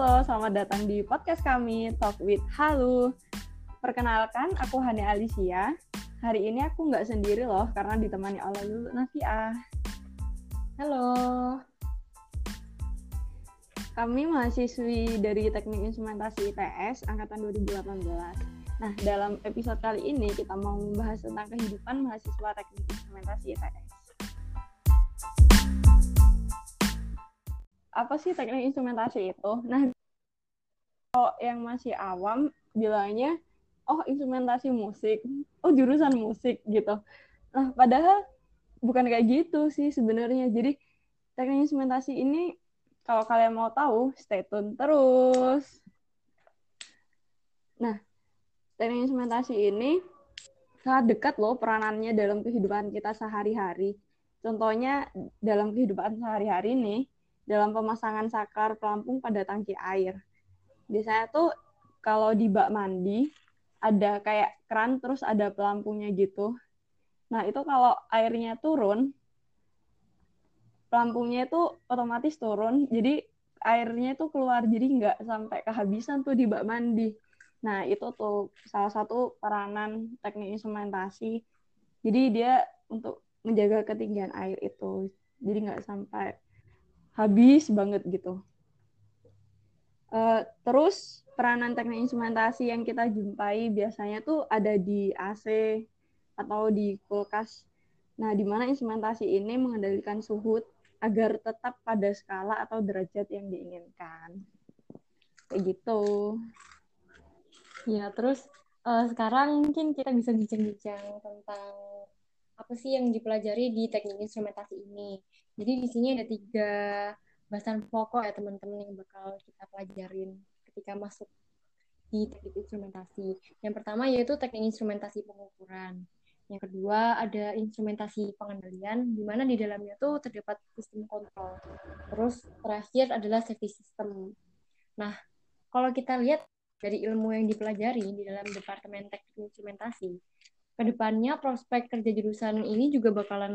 Halo, selamat datang di podcast kami Talk with Halu. Perkenalkan, aku Hane Alicia. Hari ini aku nggak sendiri loh, karena ditemani oleh Lulu Nafia. Halo. Kami mahasiswi dari Teknik Instrumentasi ITS angkatan 2018. Nah, dalam episode kali ini kita mau membahas tentang kehidupan mahasiswa Teknik Instrumentasi ITS. Apa sih teknik instrumentasi itu? Nah, kalau yang masih awam bilangnya, oh instrumentasi musik, oh jurusan musik gitu. Nah, padahal bukan kayak gitu sih sebenarnya. Jadi teknik instrumentasi ini kalau kalian mau tahu, stay tune terus. Nah, teknik instrumentasi ini sangat dekat loh peranannya dalam kehidupan kita sehari-hari. Contohnya dalam kehidupan sehari-hari nih, dalam pemasangan saklar pelampung pada tangki air. Biasanya tuh kalau di bak mandi ada kayak keran terus ada pelampungnya gitu. Nah, itu kalau airnya turun pelampungnya itu otomatis turun. Jadi airnya itu keluar jadi nggak sampai kehabisan tuh di bak mandi. Nah, itu tuh salah satu peranan teknik instrumentasi. Jadi dia untuk menjaga ketinggian air itu. Jadi nggak sampai habis banget gitu. Uh, terus peranan teknik instrumentasi yang kita jumpai biasanya tuh ada di AC atau di kulkas. Nah, di mana instrumentasi ini mengendalikan suhu agar tetap pada skala atau derajat yang diinginkan. Kayak gitu. Ya, terus uh, sekarang mungkin kita bisa bincang-bincang tentang apa sih yang dipelajari di teknik instrumentasi ini. Jadi di sini ada tiga bahasan pokok ya teman-teman yang bakal kita pelajarin ketika masuk di teknik instrumentasi. Yang pertama yaitu teknik instrumentasi pengukuran. Yang kedua ada instrumentasi pengendalian, di mana di dalamnya tuh terdapat sistem kontrol. Terus terakhir adalah safety system. Nah, kalau kita lihat dari ilmu yang dipelajari di dalam Departemen Teknik Instrumentasi, ke depannya prospek kerja jurusan ini juga bakalan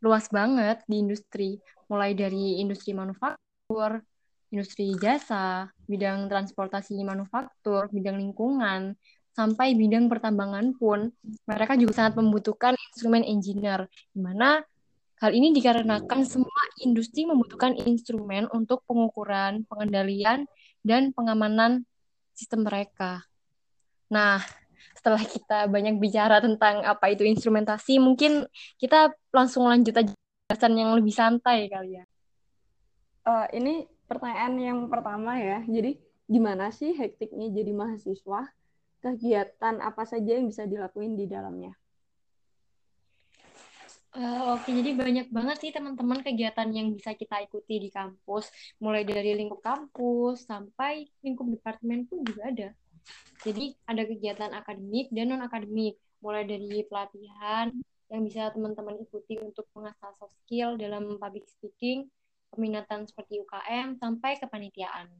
luas banget di industri, mulai dari industri manufaktur, industri jasa, bidang transportasi manufaktur, bidang lingkungan, sampai bidang pertambangan pun mereka juga sangat membutuhkan instrumen engineer, di mana hal ini dikarenakan semua industri membutuhkan instrumen untuk pengukuran, pengendalian, dan pengamanan sistem mereka. Nah, setelah kita banyak bicara tentang apa itu instrumentasi, mungkin kita langsung lanjut aja bahasan yang lebih santai kali ya. Uh, ini pertanyaan yang pertama ya. Jadi gimana sih hektiknya jadi mahasiswa? Kegiatan apa saja yang bisa dilakuin di dalamnya? Uh, Oke, okay. jadi banyak banget sih teman-teman kegiatan yang bisa kita ikuti di kampus, mulai dari lingkup kampus sampai lingkup departemen pun juga ada. Jadi ada kegiatan akademik dan non akademik, mulai dari pelatihan yang bisa teman-teman ikuti untuk mengasah soft skill dalam public speaking, peminatan seperti UKM sampai kepanitiaan.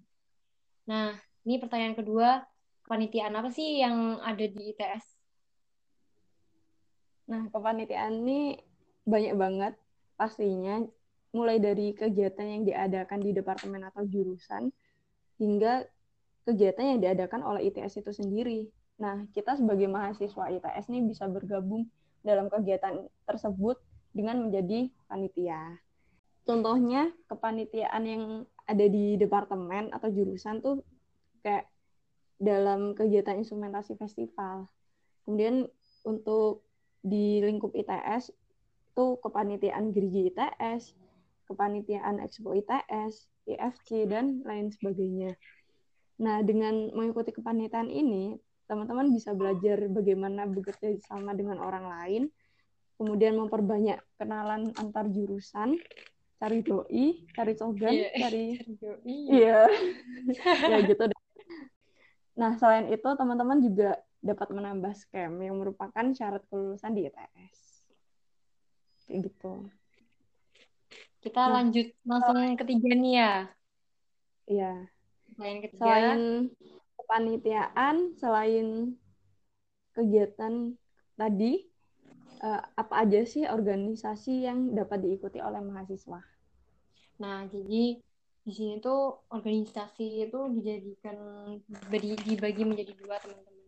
Nah, ini pertanyaan kedua, kepanitiaan apa sih yang ada di ITS? Nah, kepanitiaan ini banyak banget pastinya, mulai dari kegiatan yang diadakan di departemen atau jurusan hingga kegiatan yang diadakan oleh ITS itu sendiri. Nah, kita sebagai mahasiswa ITS ini bisa bergabung dalam kegiatan tersebut dengan menjadi panitia. Contohnya, kepanitiaan yang ada di departemen atau jurusan tuh kayak dalam kegiatan instrumentasi festival. Kemudian untuk di lingkup ITS itu kepanitiaan Gerigi ITS, kepanitiaan Expo ITS, IFC, dan lain sebagainya. Nah, dengan mengikuti kepanitiaan ini, teman-teman bisa belajar bagaimana bekerja sama dengan orang lain, kemudian memperbanyak kenalan antar jurusan, cari doi, cari cogan, yeah. cari iya, ya gitu deh. Nah, selain itu teman-teman juga dapat menambah scam yang merupakan syarat kelulusan di ITS. Kayak gitu. Kita nah, lanjut langsung ketiga nih ya. Iya. Selain ketiga. Selain kepanitiaan, selain kegiatan tadi, uh, apa aja sih organisasi yang dapat diikuti oleh mahasiswa? Nah, jadi di sini tuh organisasi itu dijadikan dibagi menjadi dua teman-teman.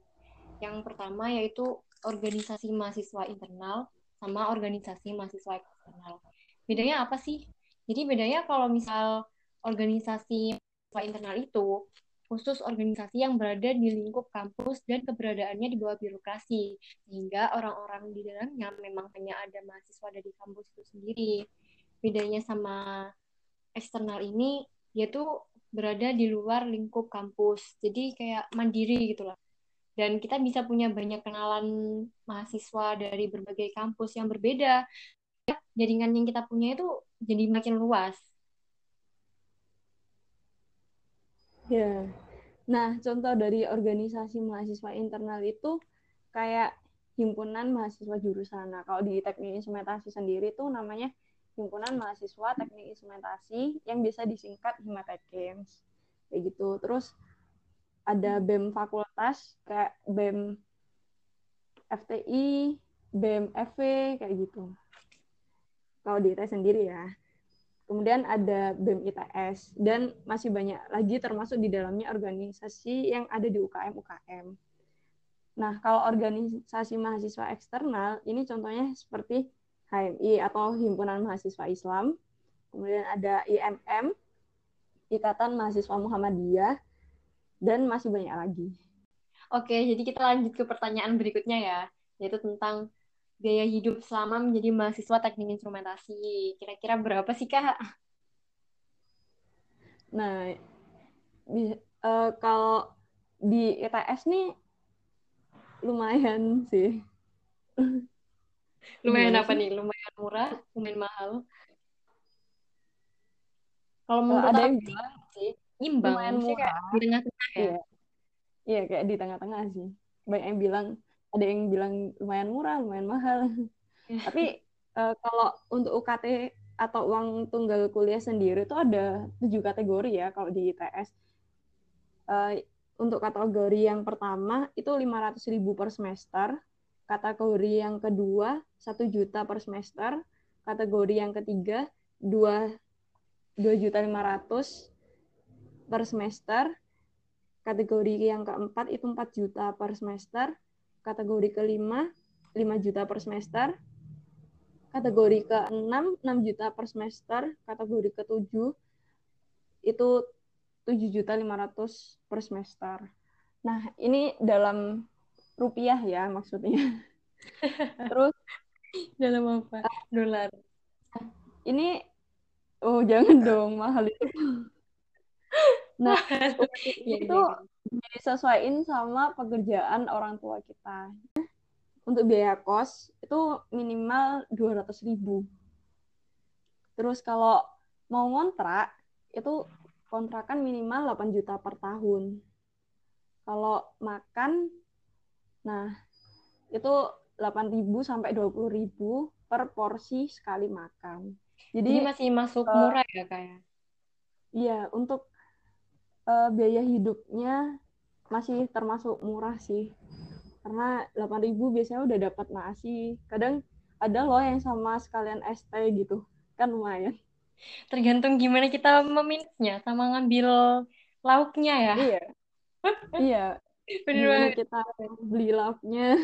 Yang pertama yaitu organisasi mahasiswa internal sama organisasi mahasiswa eksternal. Bedanya apa sih? Jadi bedanya kalau misal organisasi internal itu khusus organisasi yang berada di lingkup kampus dan keberadaannya di bawah birokrasi, sehingga orang-orang di dalamnya memang hanya ada mahasiswa dari kampus itu sendiri. Bedanya sama eksternal ini, tuh berada di luar lingkup kampus, jadi kayak mandiri gitu lah. Dan kita bisa punya banyak kenalan mahasiswa dari berbagai kampus yang berbeda. Jaringan yang kita punya itu jadi makin luas Ya. Nah, contoh dari organisasi mahasiswa internal itu kayak himpunan mahasiswa jurusan. Nah, kalau di teknik instrumentasi sendiri tuh namanya himpunan mahasiswa teknik instrumentasi yang bisa disingkat Himatekims. Kayak gitu. Terus ada BEM fakultas kayak BEM FTI, BEM FV kayak gitu. Kalau di ITS sendiri ya. Kemudian ada BEM ITS dan masih banyak lagi termasuk di dalamnya organisasi yang ada di UKM UKM. Nah, kalau organisasi mahasiswa eksternal ini contohnya seperti HMI atau Himpunan Mahasiswa Islam. Kemudian ada IMM, Ikatan Mahasiswa Muhammadiyah dan masih banyak lagi. Oke, jadi kita lanjut ke pertanyaan berikutnya ya, yaitu tentang biaya hidup selama menjadi mahasiswa teknik instrumentasi. Kira-kira berapa sih, Kak? Nah, uh, kalau di ITS nih lumayan sih. lumayan apa nih? Lumayan murah, lumayan mahal. Kalau menurut ada yang bilang sih imbang, lumayan murah. Kayak di tengah-tengah ya. Iya. iya, kayak di tengah-tengah sih. Banyak yang bilang ada yang bilang lumayan murah, lumayan mahal. Yeah. Tapi uh, kalau untuk UKT atau uang tunggal kuliah sendiri itu ada tujuh kategori ya kalau di ITS. Uh, eh, untuk kategori yang pertama itu 500 ribu per semester, kategori yang kedua satu juta per semester, kategori yang ketiga dua dua juta lima ratus per semester, kategori yang keempat itu 4 juta per semester, kategori kelima 5 juta per semester, kategori ke-6 6 juta per semester, kategori ke-7 itu 7 juta 500 per semester. Nah, ini dalam rupiah ya maksudnya. Terus dalam apa? Dolar. Ini oh jangan dong mahal itu. Nah, itu disesuaikan sama pekerjaan orang tua kita. Untuk biaya kos itu minimal 200 ribu. Terus kalau mau ngontrak itu kontrakan minimal 8 juta per tahun. Kalau makan, nah itu 8 ribu sampai 20 ribu per porsi sekali makan. Jadi, Jadi masih masuk uh, murah ya kayak? Ya? Iya, untuk uh, biaya hidupnya masih termasuk murah sih. Karena 8000 biasanya udah dapat nasi. Kadang ada loh yang sama sekalian ST gitu. Kan lumayan. Tergantung gimana kita meminusnya sama ngambil lauknya ya. Iya. Iya. Gimana kita beli lauknya?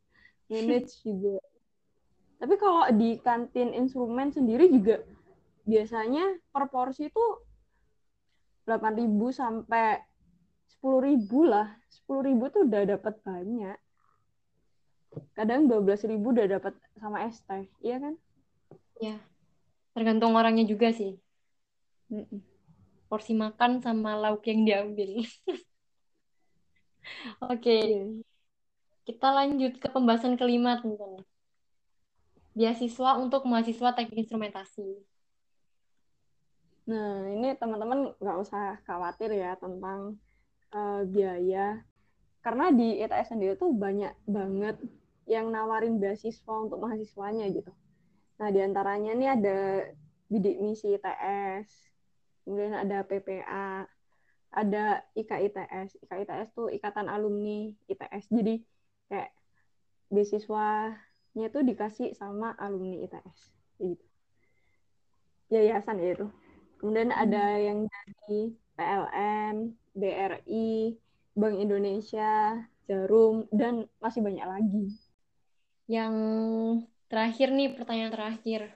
Manage juga. Tapi kalau di kantin instrumen sendiri juga biasanya per porsi itu 8000 sampai 10.000 lah. 10.000 tuh udah dapat banyak. Kadang 12.000 udah dapat sama es teh, iya kan? Ya. Tergantung orangnya juga sih. Porsi makan sama lauk yang diambil. Oke. Okay. Iya. Yeah. Kita lanjut ke pembahasan kelima, teman-teman. Beasiswa untuk mahasiswa teknik instrumentasi. Nah, ini teman-teman nggak usah khawatir ya tentang uh, biaya. Karena di ITS sendiri tuh banyak banget yang nawarin beasiswa untuk mahasiswanya gitu. Nah, di antaranya nih ada bidik misi ITS, kemudian ada PPA, ada IKITS. IKITS tuh Ikatan Alumni ITS. Jadi kayak beasiswanya tuh dikasih sama alumni ITS. Gitu. Yayasan ya itu. Kemudian ada yang dari PLN, BRI, Bank Indonesia, Jarum, dan masih banyak lagi. Yang terakhir nih, pertanyaan terakhir.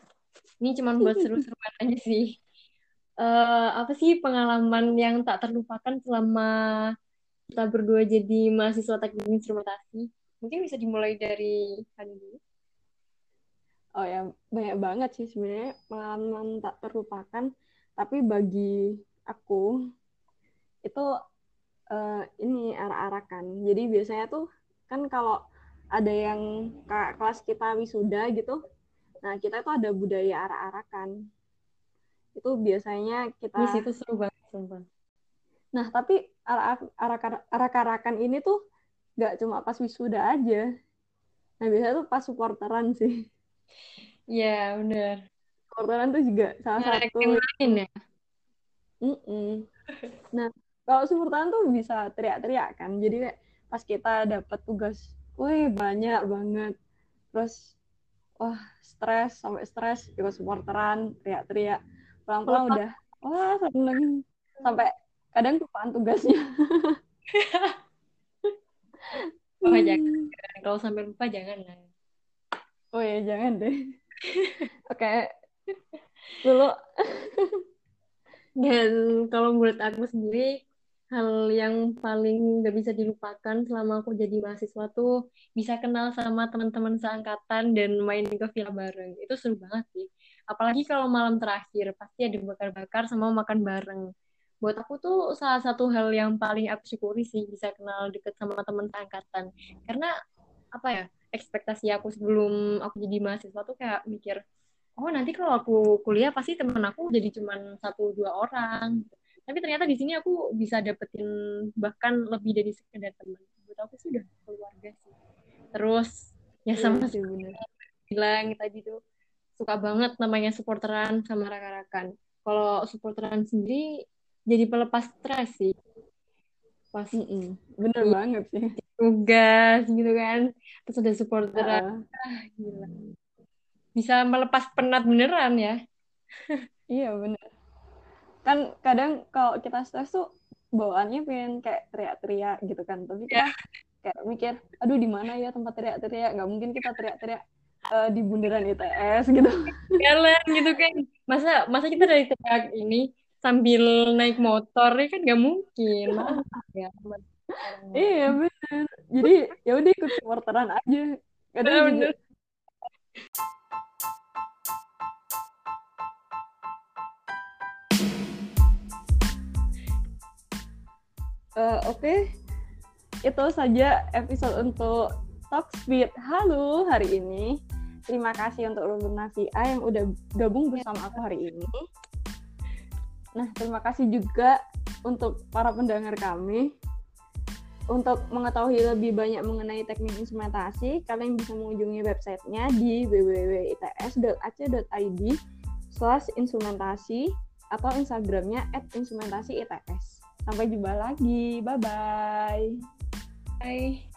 Ini cuma buat seru-seruan aja sih. Uh, apa sih pengalaman yang tak terlupakan selama kita berdua jadi mahasiswa teknik instrumentasi? Mungkin bisa dimulai dari Hani dulu. Oh ya, banyak banget sih sebenarnya pengalaman tak terlupakan. Tapi bagi aku itu uh, ini arak-arakan. Jadi biasanya tuh kan kalau ada yang kelas kita wisuda gitu, nah kita tuh ada budaya arak-arakan. Itu biasanya kita. Di situ seru banget, sumpah. Nah tapi arak-arakan ini tuh gak cuma pas wisuda aja. Nah biasanya tuh pas supporteran sih. Iya bener. Supporteran tuh juga salah Ngarek satu. lain ya. Mm -mm. Nah kalau supporteran tuh bisa teriak-teriak kan. Jadi kayak pas kita dapat tugas, wih banyak banget. Terus wah stres sampai stres juga supporteran teriak-teriak. Pulang-pulang udah wah seneng sampai kadang tupaan tugasnya. oh jangan. Kalau sampai lupa jangan. Oh ya jangan deh. Oke. Dulu. Dan kalau menurut aku sendiri, hal yang paling gak bisa dilupakan selama aku jadi mahasiswa tuh bisa kenal sama teman-teman seangkatan dan main ke villa bareng. Itu seru banget sih. Apalagi kalau malam terakhir, pasti ada bakar-bakar sama makan bareng. Buat aku tuh salah satu hal yang paling aku syukuri sih bisa kenal deket sama teman seangkatan. Karena apa ya, ekspektasi aku sebelum aku jadi mahasiswa tuh kayak mikir, oh nanti kalau aku kuliah pasti temen aku jadi cuma satu dua orang. Tapi ternyata di sini aku bisa dapetin bahkan lebih dari sekedar teman buat aku sih udah keluarga sih. Terus ya iya sama sih bener. bilang tadi tuh suka banget namanya supporteran sama rakan-rakan. Kalau supporteran sendiri jadi pelepas stres sih. Pas mm -mm. bener banget sih. tugas gitu kan. Terus ada supporteran. Uh. ah gila bisa melepas penat beneran ya. Iya bener. Kan kadang kalau kita stres tuh bawaannya pengen kayak teriak-teriak gitu kan. Tapi kita yeah. kayak mikir aduh di mana ya tempat teriak-teriak? Nggak mungkin kita teriak-teriak uh, di bundaran ITS gitu. Jalan gitu kan. Masa masa kita dari teriak ini sambil naik motor ya kan nggak mungkin. Ya. Iya benar jadi ya udah ikut supporteran aja. Kadang ya, juga Uh, Oke, okay. itu saja episode untuk Talk Speed Halo hari ini. Terima kasih untuk Lulun Navia yang udah gabung bersama aku hari ini. Nah, terima kasih juga untuk para pendengar kami. Untuk mengetahui lebih banyak mengenai teknik instrumentasi, kalian bisa mengunjungi websitenya di www.its.ac.id slash instrumentasi atau Instagramnya at instrumentasi ITS. Sampai jumpa lagi. Bye-bye. Bye.